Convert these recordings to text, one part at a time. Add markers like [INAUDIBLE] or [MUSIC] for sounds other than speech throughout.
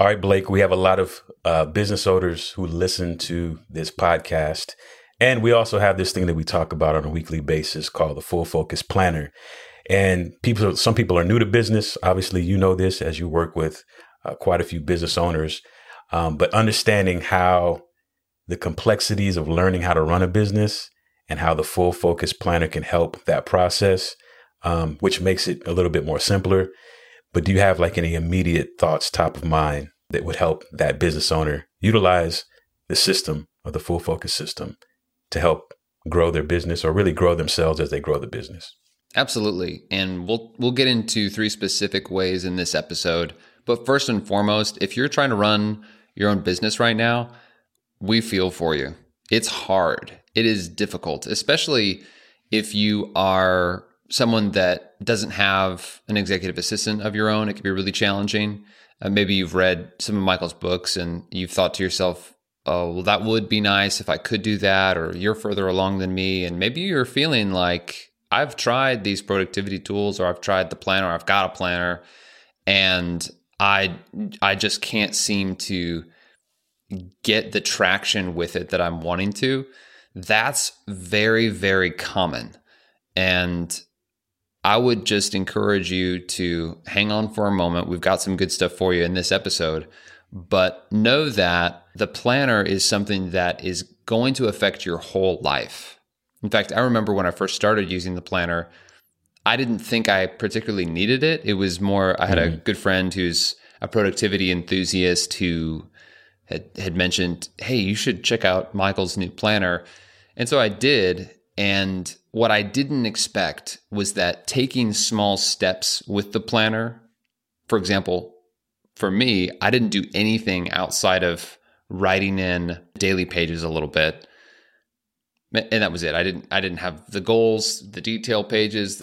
All right, Blake, we have a lot of uh, business owners who listen to this podcast. And we also have this thing that we talk about on a weekly basis called the Full Focus Planner. And people, some people are new to business. Obviously, you know this as you work with uh, quite a few business owners. Um, but understanding how the complexities of learning how to run a business and how the Full Focus Planner can help that process, um, which makes it a little bit more simpler. But do you have like any immediate thoughts top of mind that would help that business owner utilize the system of the full focus system to help grow their business or really grow themselves as they grow the business? Absolutely. And we'll we'll get into three specific ways in this episode. But first and foremost, if you're trying to run your own business right now, we feel for you. It's hard. It is difficult, especially if you are someone that doesn't have an executive assistant of your own, it can be really challenging. Uh, maybe you've read some of Michael's books and you've thought to yourself, oh, well, that would be nice if I could do that, or you're further along than me. And maybe you're feeling like I've tried these productivity tools, or I've tried the planner, I've got a planner, and I I just can't seem to get the traction with it that I'm wanting to. That's very, very common. And I would just encourage you to hang on for a moment. We've got some good stuff for you in this episode, but know that the planner is something that is going to affect your whole life. In fact, I remember when I first started using the planner, I didn't think I particularly needed it. It was more, I had mm-hmm. a good friend who's a productivity enthusiast who had, had mentioned, Hey, you should check out Michael's new planner. And so I did. And what I didn't expect was that taking small steps with the planner, for example, for me, I didn't do anything outside of writing in daily pages a little bit. And that was it. I didn't I didn't have the goals, the detail pages.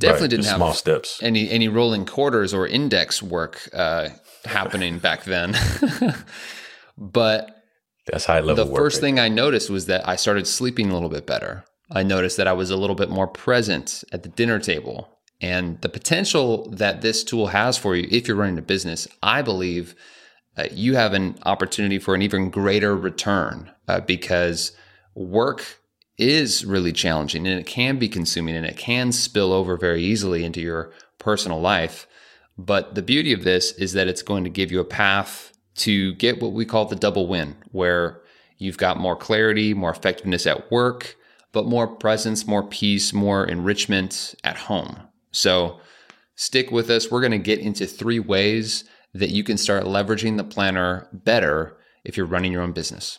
Definitely right, didn't have small steps. Any any rolling quarters or index work uh, happening back then. [LAUGHS] but that's high level. The first right thing I noticed was that I started sleeping a little bit better. I noticed that I was a little bit more present at the dinner table. And the potential that this tool has for you, if you're running a business, I believe uh, you have an opportunity for an even greater return uh, because work is really challenging and it can be consuming and it can spill over very easily into your personal life. But the beauty of this is that it's going to give you a path to get what we call the double win, where you've got more clarity, more effectiveness at work, but more presence, more peace, more enrichment at home. So stick with us. We're going to get into three ways that you can start leveraging the planner better if you're running your own business.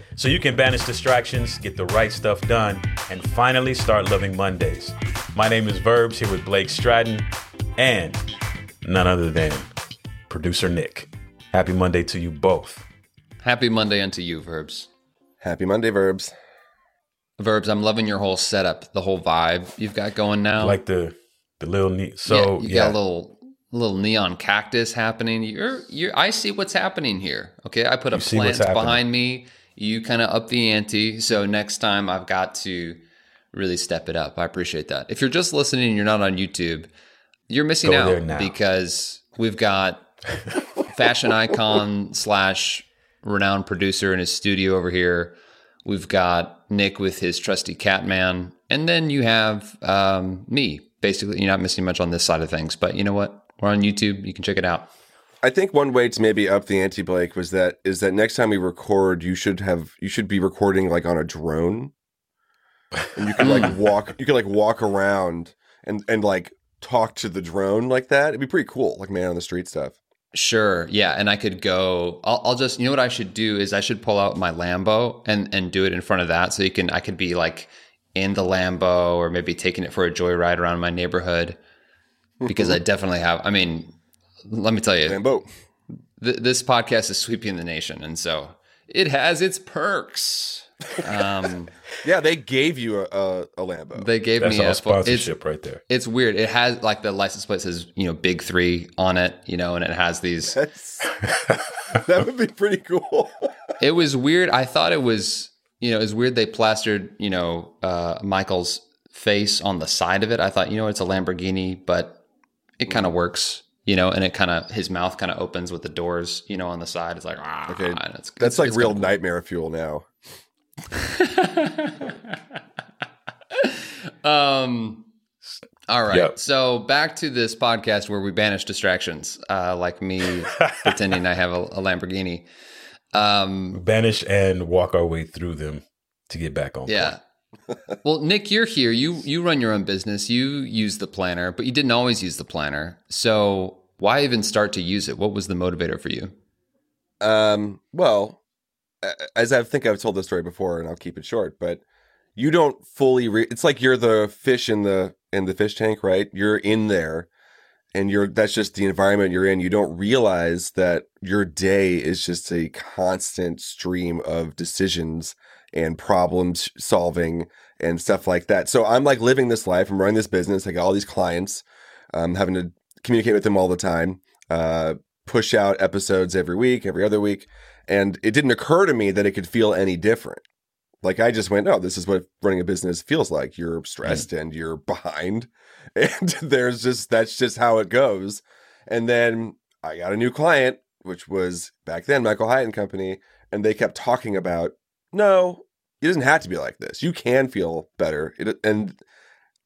so you can banish distractions, get the right stuff done, and finally start loving Mondays. My name is Verbs here with Blake Stratton and none other than producer Nick. Happy Monday to you both. Happy Monday unto you, Verbs. Happy Monday, Verbs. Verbs, I'm loving your whole setup, the whole vibe you've got going now. Like the the little ne- so yeah, you yeah. got a little little neon cactus happening. You're you're I see what's happening here. Okay, I put a plant behind me you kind of up the ante. So next time I've got to really step it up. I appreciate that. If you're just listening and you're not on YouTube, you're missing Go out because we've got [LAUGHS] fashion icon slash renowned producer in his studio over here. We've got Nick with his trusty Catman, and then you have um, me. Basically, you're not missing much on this side of things. But you know what? We're on YouTube. You can check it out. I think one way to maybe up the ante, Blake, was that is that next time we record, you should have you should be recording like on a drone, and you can like hmm. walk, you can like walk around and and like talk to the drone like that. It'd be pretty cool, like man on the street stuff. Sure, yeah, and I could go. I'll, I'll just you know what I should do is I should pull out my Lambo and and do it in front of that, so you can I could be like in the Lambo or maybe taking it for a joyride around my neighborhood because [LAUGHS] I definitely have. I mean, let me tell you, Lambo. th- this podcast is sweeping the nation, and so it has its perks. Um, [LAUGHS] Yeah, they gave you a, a, a Lambo. they gave That's me all a full- it's sponsorship right there. it's weird. It has like the license plate says you know big three on it, you know, and it has these. [LAUGHS] That would be pretty cool. [LAUGHS] It was weird. I thought it was you know it was weird. They plastered you know uh, Michael's face on the side of it. I thought you know it's a Lamborghini, but it kind of works. You know, and it kind of his mouth kind of opens with the doors, you know, on the side. It's like ah, Okay, and it's, That's it's- like it's real kinda nightmare fuel now. [LAUGHS] Um. All right. Yep. So back to this podcast where we banish distractions, uh, like me [LAUGHS] pretending I have a, a Lamborghini. Um. Banish and walk our way through them to get back on. Yeah. Well, Nick, you're here. You you run your own business. You use the planner, but you didn't always use the planner. So why even start to use it? What was the motivator for you? Um, well, as I think I've told this story before, and I'll keep it short, but you don't fully. Re- it's like you're the fish in the in the fish tank, right? You're in there, and you're that's just the environment you're in. You don't realize that your day is just a constant stream of decisions and problems solving and stuff like that. So I'm like living this life. I'm running this business. I got all these clients. I'm having to communicate with them all the time. Uh, push out episodes every week, every other week. And it didn't occur to me that it could feel any different. Like I just went, oh, this is what running a business feels like. You're stressed and you're [LAUGHS] behind. [LAUGHS] And there's just, that's just how it goes. And then I got a new client, which was back then Michael Hyatt and Company. And they kept talking about, no, it doesn't have to be like this. You can feel better. It, and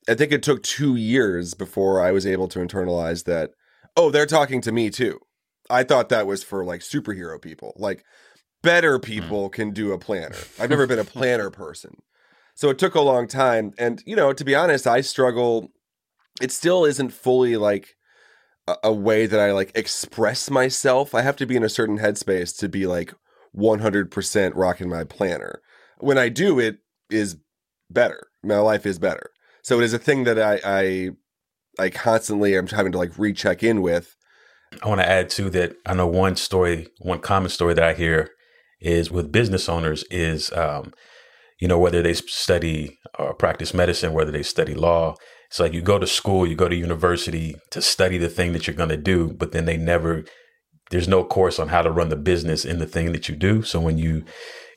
I think it took two years before I was able to internalize that, oh, they're talking to me too. I thought that was for like superhero people. Like better hmm. people can do a planner. I've [LAUGHS] never been a planner person. So it took a long time. And, you know, to be honest, I struggle. It still isn't fully like a, a way that I like express myself. I have to be in a certain headspace to be like 100% rocking my planner. When I do, it is better. My life is better. So it is a thing that I, I, constantly I constantly am having to like recheck in with. I want to add too that. I know one story, one common story that I hear is with business owners is, um, you know, whether they study or practice medicine, whether they study law. It's like you go to school, you go to university to study the thing that you're going to do, but then they never, there's no course on how to run the business in the thing that you do. So when you,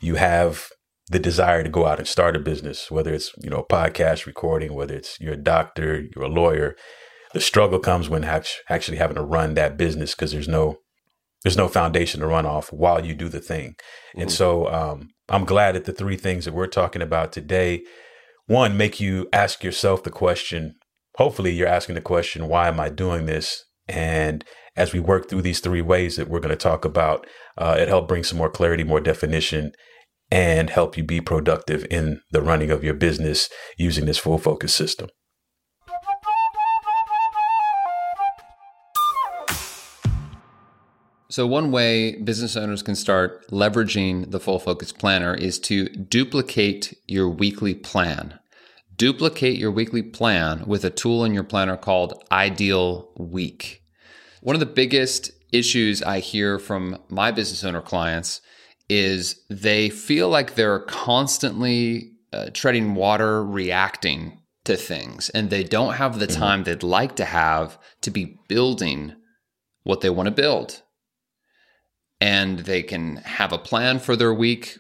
you have the desire to go out and start a business, whether it's, you know, podcast recording, whether it's you're a doctor, you're a lawyer, the struggle comes when act- actually having to run that business because there's no there's no foundation to run off while you do the thing. And Mhm. so um, I'm glad that the three things that we're talking about today, one, make you ask yourself the question. Hopefully, you're asking the question, why am I doing this? And as we work through these three ways that we're going to talk about, uh, it help bring some more clarity, more definition, and help you be productive in the running of your business using this full focus system. So, one way business owners can start leveraging the full focus planner is to duplicate your weekly plan. Duplicate your weekly plan with a tool in your planner called Ideal Week. One of the biggest issues I hear from my business owner clients is they feel like they're constantly uh, treading water, reacting to things, and they don't have the time they'd like to have to be building what they want to build and they can have a plan for their week.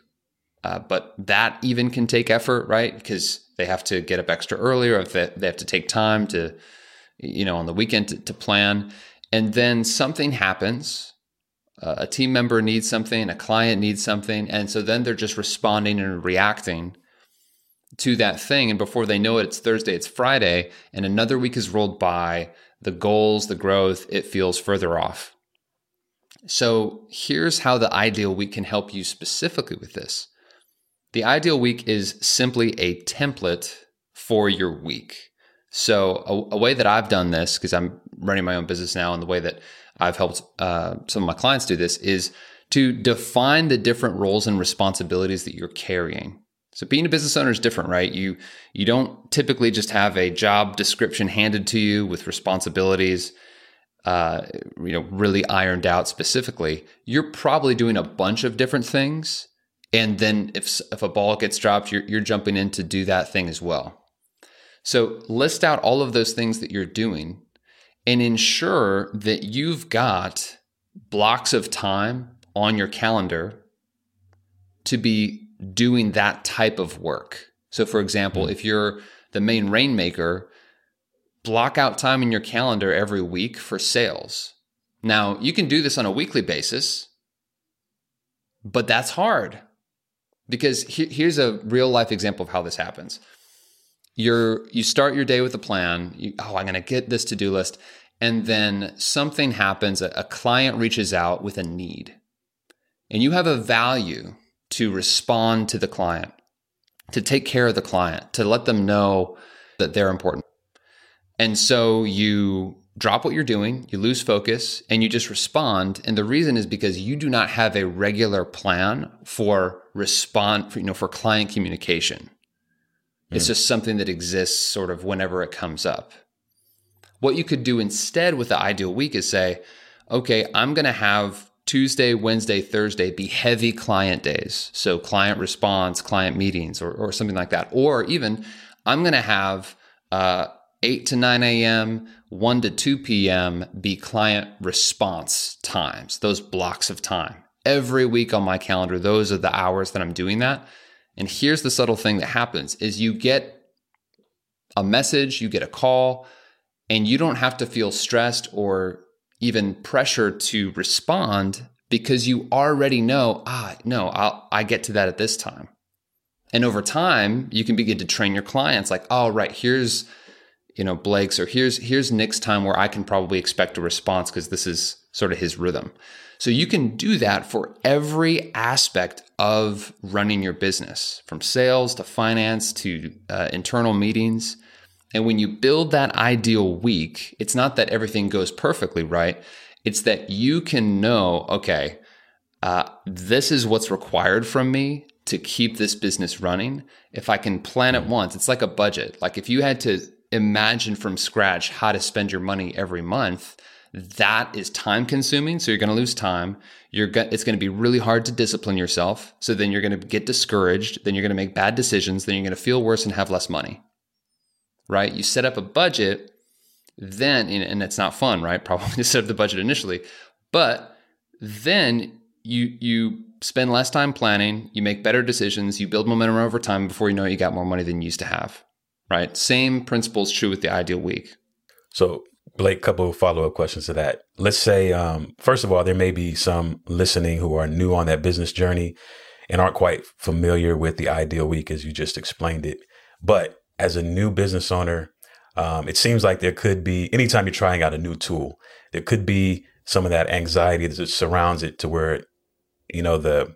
Uh, but that even can take effort, right? Because they have to get up extra earlier, if they, they have to take time to, you know, on the weekend to, to plan. And then something happens. Uh, a team member needs something, a client needs something. And so then they're just responding and reacting to that thing. And before they know it, it's Thursday, it's Friday, and another week has rolled by. The goals, the growth, it feels further off. So here's how the ideal week can help you specifically with this. The ideal week is simply a template for your week. So a, a way that I've done this, because I'm running my own business now, and the way that I've helped uh, some of my clients do this is to define the different roles and responsibilities that you're carrying. So being a business owner is different, right? You you don't typically just have a job description handed to you with responsibilities uh, you know, really ironed out specifically. You're probably doing a bunch of different things, and then if if a ball gets dropped, you're you're jumping in to do that thing as well. So list out all of those things that you're doing, and ensure that you've got blocks of time on your calendar to be doing that type of work. So, for example, mm-hmm. if you're the main rainmaker, block out time in your calendar every week for sales. Now, you can do this on a weekly basis, but that's hard because he- here's a real life example of how this happens. You're you start your day with a plan. You, oh, I'm going to get this to-do list and then something happens, a, a client reaches out with a need. And you have a value to respond to the client, to take care of the client, to let them know that they're important. And so you drop what you're doing, you lose focus, and you just respond. And the reason is because you do not have a regular plan for respond, for, you know, for client communication. Mm. It's hmm. just something that exists sort of whenever it comes up. What you could do instead with the ideal week is say, okay, I'm going to have Tuesday, Wednesday, Thursday be heavy client days. So client response, client meetings, or, or something like that. Or even I'm going to have uh, 8 to 9 a.m., 1 to 2 p.m. be client response times, those blocks of time. Every week on my calendar, those are the hours that I'm doing that. And here's the subtle thing that happens is you get a message, you get a call, and you don't have to feel stressed or even pressure to respond because you already know, ah, no, I'll, I get to that at this time. And over time, you can begin to train your clients like, oh, right, here's you know Blake's or here's here's Nick's time where I can probably expect a response because this is sort of his rhythm. So you can do that for every aspect of running your business, from sales to finance to uh, internal meetings. And when you build that ideal week, it's not that everything goes perfectly right. It's that you can know, okay, uh, this is what's required from me to keep this business running. If I can plan it once, it's like a budget. Like if you had to imagine from scratch how to spend your money every month, that is time consuming. So you're going to lose time. You're go- it's going to be really hard to discipline yourself. So then you're going to get discouraged. Then you're going to make bad decisions. Then you're going to feel worse and have less money. Right? You set up a budget, then, and it's not fun, right? [LAUGHS] Probably to set up the budget initially, but then you you spend less time planning. You make better decisions. You build momentum over time. Before you know it, you got more money than you used to have right? Same principles true with the ideal week. So, Blake, couple of follow up questions to that. Let's say, um, first of all, there may be some listening who are new on that business journey and aren't quite familiar with the ideal week as you just explained it. But as a new business owner, um, it seems like there could be, anytime you're trying out a new tool, there could be some of that anxiety that surrounds it to where, you know, the,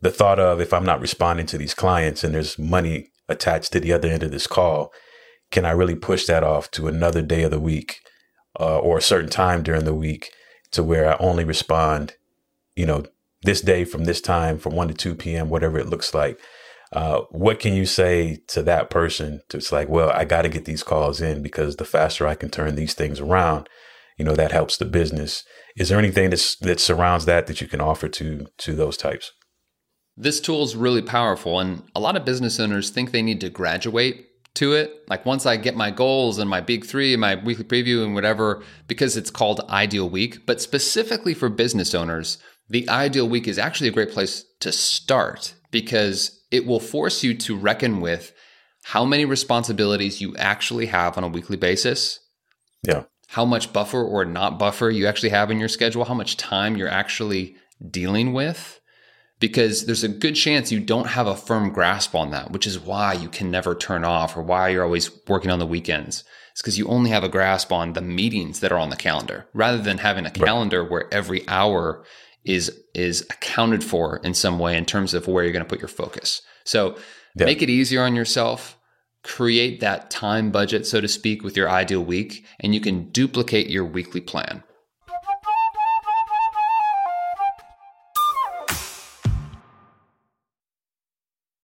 the thought of if I'm not responding to these clients and there's money attached to the other end of this call, can I really push that off to another day of the week uh, or a certain time during the week to where I only respond, you know, this day from this time from 1 to 2 p.m., whatever it looks like. Uh, what can you say to that person? To, it's like, well, I got to get these calls in because the faster I can turn these things around, you know, that helps the business. Is there anything that's, that surrounds that that you can offer to to those types? This tool is really powerful, and a lot of business owners think they need to graduate to it. Like once I get my goals and my big three and my weekly preview and whatever, because it's called Ideal Week. But specifically for business owners, the Ideal Week is actually a great place to start because it will force you to reckon with how many responsibilities you actually have on a weekly basis. Yeah. How much buffer or not buffer you actually have in your schedule, how much time you're actually dealing with because there's a good chance you don't have a firm grasp on that, which is why you can never turn off or why you're always working on the weekends. It's because you only have a grasp on the meetings that are on the calendar rather than having a calendar right. where every hour is is accounted for in some way in terms of where you're going to put your focus. So yeah. make it easier on yourself. Create that time budget, so to speak, with your ideal week, and you can duplicate your weekly plan.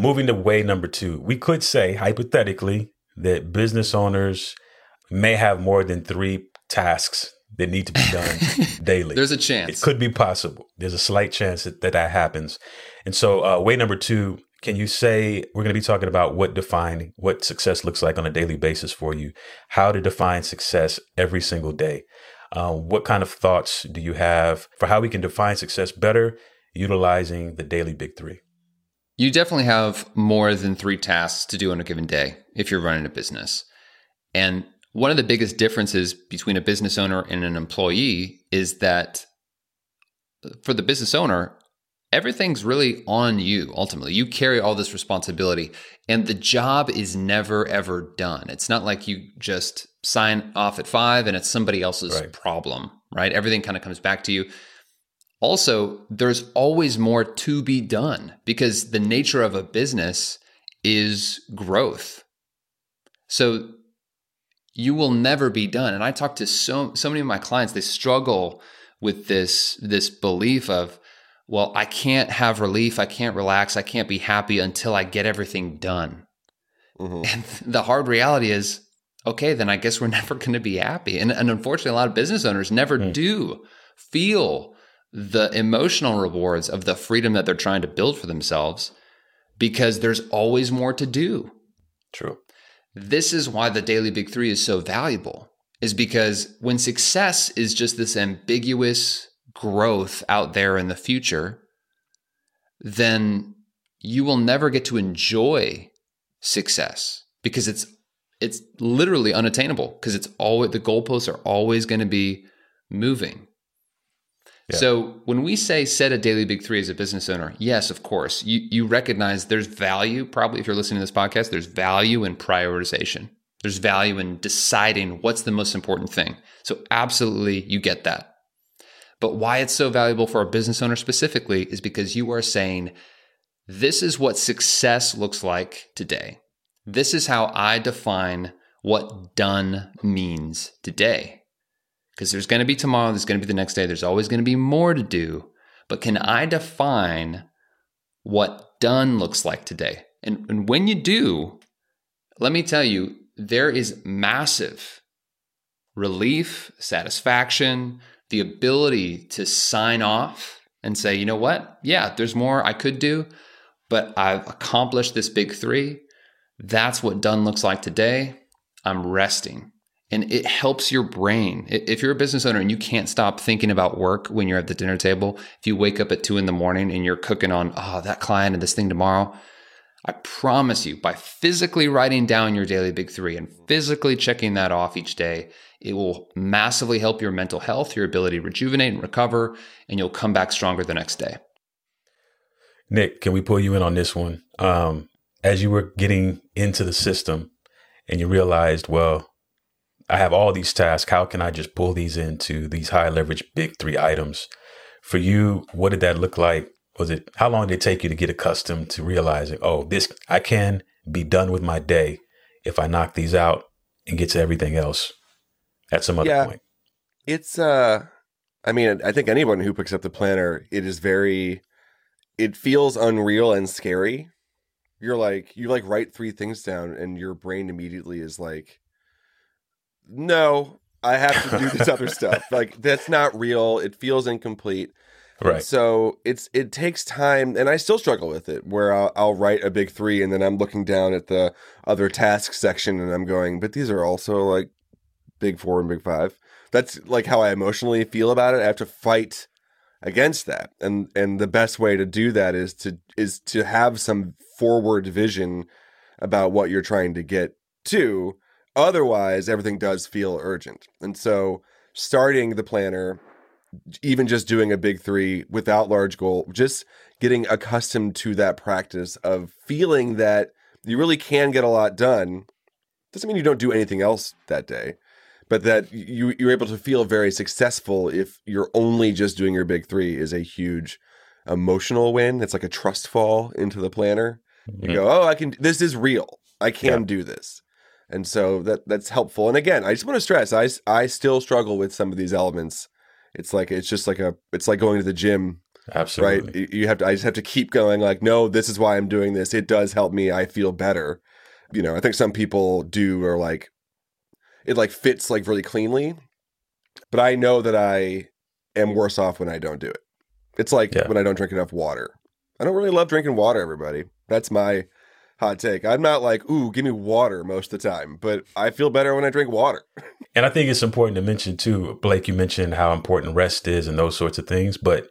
Moving to way number two, we could say hypothetically that business owners may have more than three tasks that need to be done [LAUGHS] daily. There's a chance. It could be possible. There's a slight chance that that, that happens. And so, uh, way number two, can you say we're going to be talking about what define what success looks like on a daily basis for you, how to define success every single day? Uh, what kind of thoughts do you have for how we can define success better utilizing the daily big three? You definitely have more than three tasks to do on a given day if you're running a business. And one of the biggest differences between a business owner and an employee is that for the business owner, everything's really on you ultimately. You carry all this responsibility, and the job is never, ever done. It's not like you just sign off at five and it's somebody else's right. problem, right? Everything kind of comes back to you. Also, there's always more to be done because the nature of a business is growth. So you will never be done. And I talk to so so many of my clients, they struggle with this this belief of, well, I can't have relief, I can't relax, I can't be happy until I get everything done. Mm-hmm. And [LAUGHS] the hard reality is, okay, then I guess we're [LAUGHS] never going to be happy. And, and unfortunately, a lot of business owners never mm. do feel the emotional rewards of the freedom that they're trying to build for themselves because there's always more to do. True. This is why the daily big 3 is so valuable. Is because when success is just this ambiguous growth out there in the future, then you will never get to enjoy success because it's it's literally unattainable because it's always the goalposts are always going to be moving. So when we say set a daily big three as a business owner, yes, of course, you, you recognize there's value, probably if you're listening to this podcast, there's value in prioritization. There's value in deciding what's the most important thing. So absolutely you get that. But why it's so valuable for a business owner specifically is because you are saying, this is what success looks like today. This is how I define what done means today because there's going to be tomorrow, there's going to be the next day, there's always going to be more to do. But can I define what done looks like today? And, and when you do, let me tell you, there is massive relief, satisfaction, the ability to sign off and say, you know what? Yeah, there's more I could do, but I've accomplished this big three. That's what done looks like today. I'm resting and it helps your brain. If you're a business owner and you can't stop thinking about work when you're at the dinner table, if you wake up at two in the morning and you're cooking on, oh, that client and this thing tomorrow, I promise you, by physically writing down your daily big three and physically checking that off each day, it will massively help your mental health, your ability to rejuvenate and recover, and you'll come back stronger the next day. Nick, can we pull you in on this one? Um, as you were getting into the system and you realized, well, I have all these tasks. How can I just pull these into these high leverage big three items? For you, what did that look like? Was it how long did it take you to get accustomed to realizing, oh, this I can be done with my day if I knock these out and get to everything else at some other Yeah. point. It's uh I mean, I think anyone who picks up the planner, it is very it feels unreal and scary. You're like you like write three things down and your brain immediately is like no, I have to do this other [LAUGHS] stuff. Like that's not real. It feels incomplete. Right. So it's it takes time, and I still struggle with it. Where I'll, I'll write a big three, and then I'm looking down at the other task section, and I'm going, but these are also like big four and big five. That's like how I emotionally feel about it. I have to fight against that, and and the best way to do that is to is to have some forward vision about what you're trying to get to. Otherwise, everything does feel urgent, and so starting the planner even just doing a big three without large goal, just getting accustomed to that practice of feeling that you really can get a lot done. Doesn't mean you don't do anything else that day, but that you you're able to feel very successful if you're only just doing your big three is a huge emotional win. It's like a trust fall into the planner. You Mhm. go, oh, I can. This is real. I can Yeah. do this, and so that that's helpful. And again, I just want to stress, I I still struggle with some of these elements. It's like it's just like a it's like going to the gym, Absolutely. right? You- have to I just have to keep going. Like, no, this is why I'm doing this. It does help me. I feel better. You know, I think some people do or like it like fits like really cleanly, but I know that I am worse off when I don't do it. It's like Yeah. when I don't drink enough water. I don't really love drinking water, everybody. That's my hot take. I'm not like, ooh, give me water most of the time, but I feel better when I drink water. [LAUGHS] And I think it's important to mention too, Blake, you mentioned how important rest is and those sorts of things, but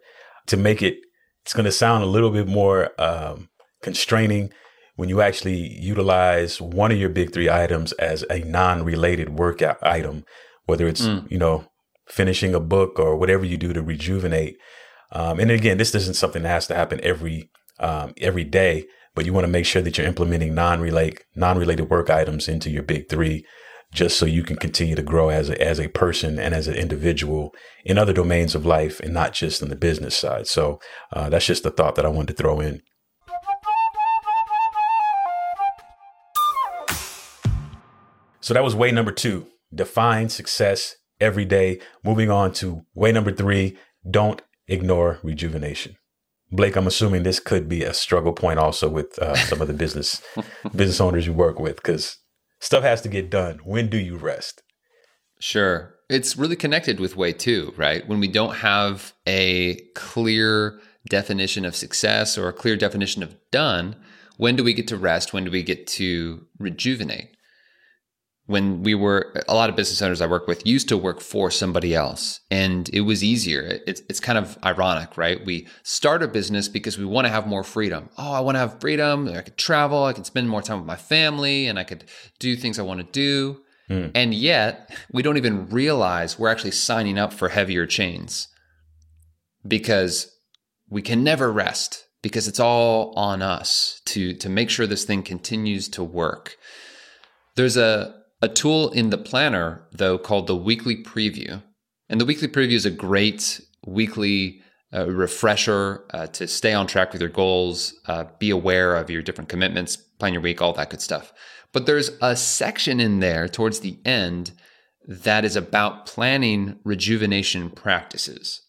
to make it, it's going to sound a little bit more um, constraining when you actually utilize one of your big three items as a non-related workout item, whether it's, Mm. you know, finishing a book or whatever you do to rejuvenate. Um, and again, this isn't something that has to happen every, um, every day, but you want to make sure that you're implementing non-relate, non-related work items into your big three just so you can continue to grow as a, as a person and as an individual in other domains of life and not just in the business side. So uh, that's just the thought that I wanted to throw in. So that was way number two define success every day. Moving on to way number three don't ignore rejuvenation. Blake, I'm assuming this could be a struggle point also with uh, some of the business [LAUGHS] business owners you work with because stuff has to get done. When do you rest? Sure. It's really connected with way two, right? When we don't have a clear definition of success or a clear definition of done, when do we get to rest? When do we get to rejuvenate? When we were, a lot of business owners I work with used to work for somebody else and it was easier. It's, it's kind of ironic, right? We start a business because we want to have more freedom. Oh, I want to have freedom. I could travel. I could spend more time with my family and I could do things I want to do. Hmm. And yet, we don't even realize we're actually signing up for heavier chains because we can never rest because it's all on us to to make sure this thing continues to work. There's a a tool in the planner though called the weekly preview. And the weekly preview is a great weekly uh, refresher uh, to stay on track with your goals, uh, be aware of your different commitments, plan your week, all that good stuff. But there's a section in there towards the end that is about planning rejuvenation practices.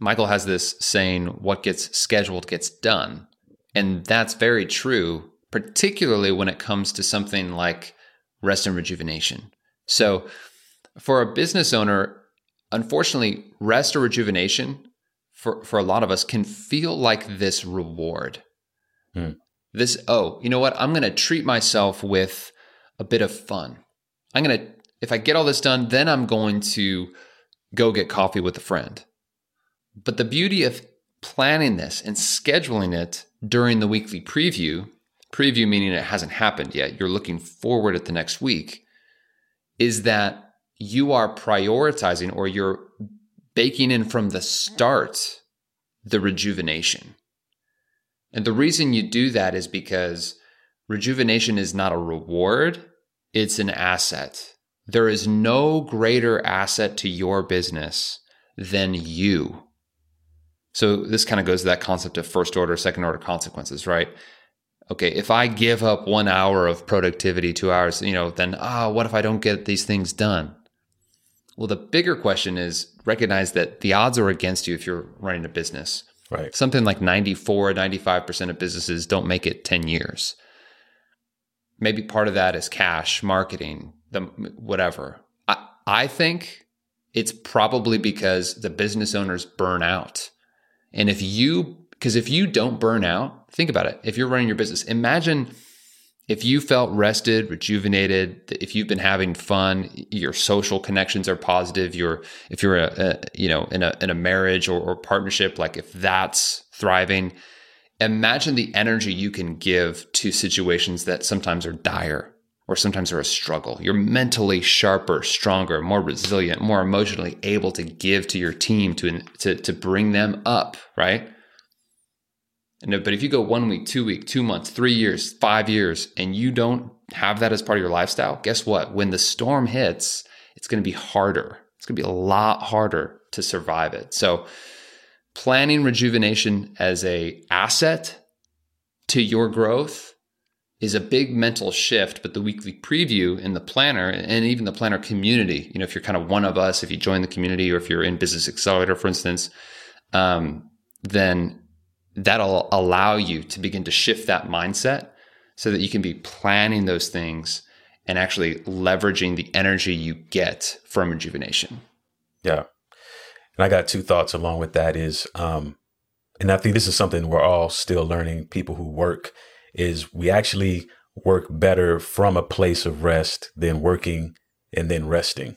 Michael has this saying, what gets scheduled gets done. And that's very true, particularly when it comes to something like rest and rejuvenation. So, for a business owner, unfortunately, rest or rejuvenation for, for a lot of us can feel like this reward. Hmm. This, oh, you know what? I'm going to treat myself with a bit of fun. I'm going to, if I get all this done, then I'm going to go get coffee with a friend. But the beauty of planning this and scheduling it during the weekly preview, preview meaning it hasn't happened yet, you're looking forward at the next week, is that you are prioritizing or you're baking in from the start the rejuvenation. And the reason you do that is because rejuvenation is not a reward, it's an asset. There is no greater asset to your business than you. So this kind of goes to that concept of first order, second order consequences, right? Okay, if I give up one hour of productivity, two hours, you know, then, ah, oh, what if I don't get these things done? Well, the bigger question is recognize that the odds are against you if you're running a business. Right. Something like 94, 95% of businesses don't make it 10 years. Maybe part of that is cash, marketing, the whatever. I, I think it's probably because the business owners burn out. And if you, because if you don't burn out, think about it. If you're running your business, imagine if you felt rested, rejuvenated, if you've been having fun, your social connections are positive. You're, if you're a, a you know, in a in a marriage or, or partnership, like if that's thriving, imagine the energy you can give to situations that sometimes are dire or sometimes are a struggle. You're mentally sharper, stronger, more resilient, more emotionally able to give to your team to to to bring them up, right? And but if you go one week, two week, two months, three years, five years, and you don't have that as part of your lifestyle, guess what? When the storm hits, it's going to be harder. It's going to be a lot harder to survive it. So, planning rejuvenation as a asset to your growth is a big mental shift, but the weekly preview in the planner and even the planner community, you know, if you're kind of one of us, if you join the community or if you're in Business Accelerator, for instance, um, then that'll allow you to begin to shift that mindset so that you can be planning those things and actually leveraging the energy you get from rejuvenation. Yeah. And I got two thoughts along with that is, um, and I think this is something we're all still learning, people who work is we actually work better from a place of rest than working and then resting.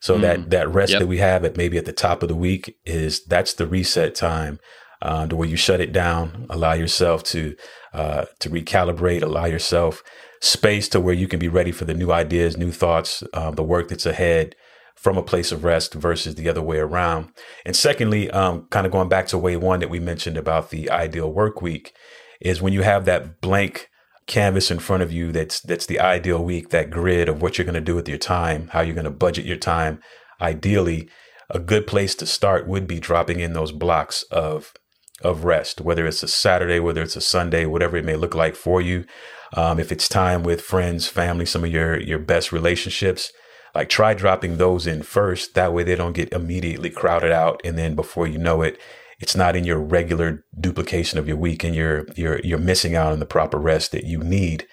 So mm. that that rest yep. that we have at maybe at the top of the week is that's the reset time, uh, to where you shut it down, allow yourself to uh, to recalibrate, allow yourself space to where you can be ready for the new ideas, new thoughts, uh, the work that's ahead from a place of rest versus the other way around. And secondly, um, kind of going back to way one that we mentioned about the ideal work week, is when you have that blank canvas in front of you that's that's the ideal week that grid of what you're going to do with your time how you're going to budget your time ideally a good place to start would be dropping in those blocks of of rest whether it's a saturday whether it's a sunday whatever it may look like for you um, if it's time with friends family some of your your best relationships like try dropping those in first that way they don't get immediately crowded out and then before you know it it's not in your regular duplication of your week and you're you're you're missing out on the proper rest that you need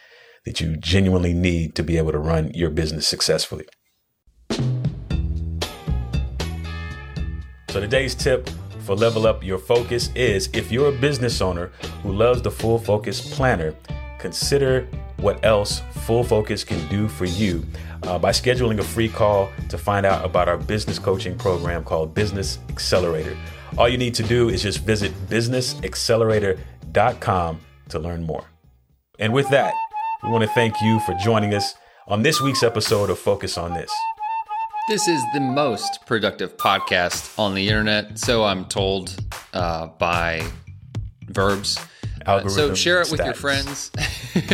that you genuinely need to be able to run your business successfully. So today's tip for level up your focus is if you're a business owner who loves the full focus planner, consider what else full focus can do for you uh, by scheduling a free call to find out about our business coaching program called Business Accelerator. All you need to do is just visit businessaccelerator.com to learn more. And with that, we want to thank you for joining us on this week's episode of Focus on This. This is the most productive podcast on the internet, so I'm told uh, by verbs. Uh, so share it with your friends.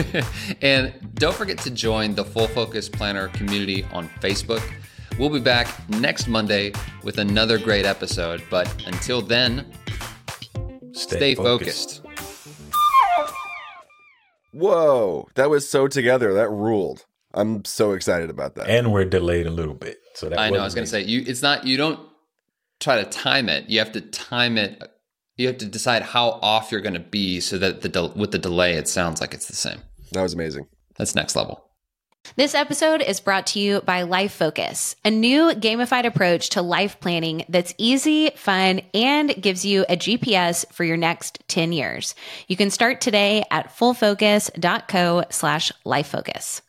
[LAUGHS] and don't forget to join the Full Focus Planner community on Facebook. We'll be back next Monday with another great episode. But until then, stay, stay focused. focused. Whoa, that was so together. That ruled. I'm so excited about that. And we're delayed a little bit. So that I know. I was going to say you. It's not. You don't try to time it. You have to time it. You have to decide how off you're going to be, so that the de- with the delay, it sounds like it's the same. That was amazing. That's next level. This episode is brought to you by Life Focus, a new gamified approach to life planning that's easy, fun, and gives you a GPS for your next 10 years. You can start today at fullfocus.co slash lifefocus.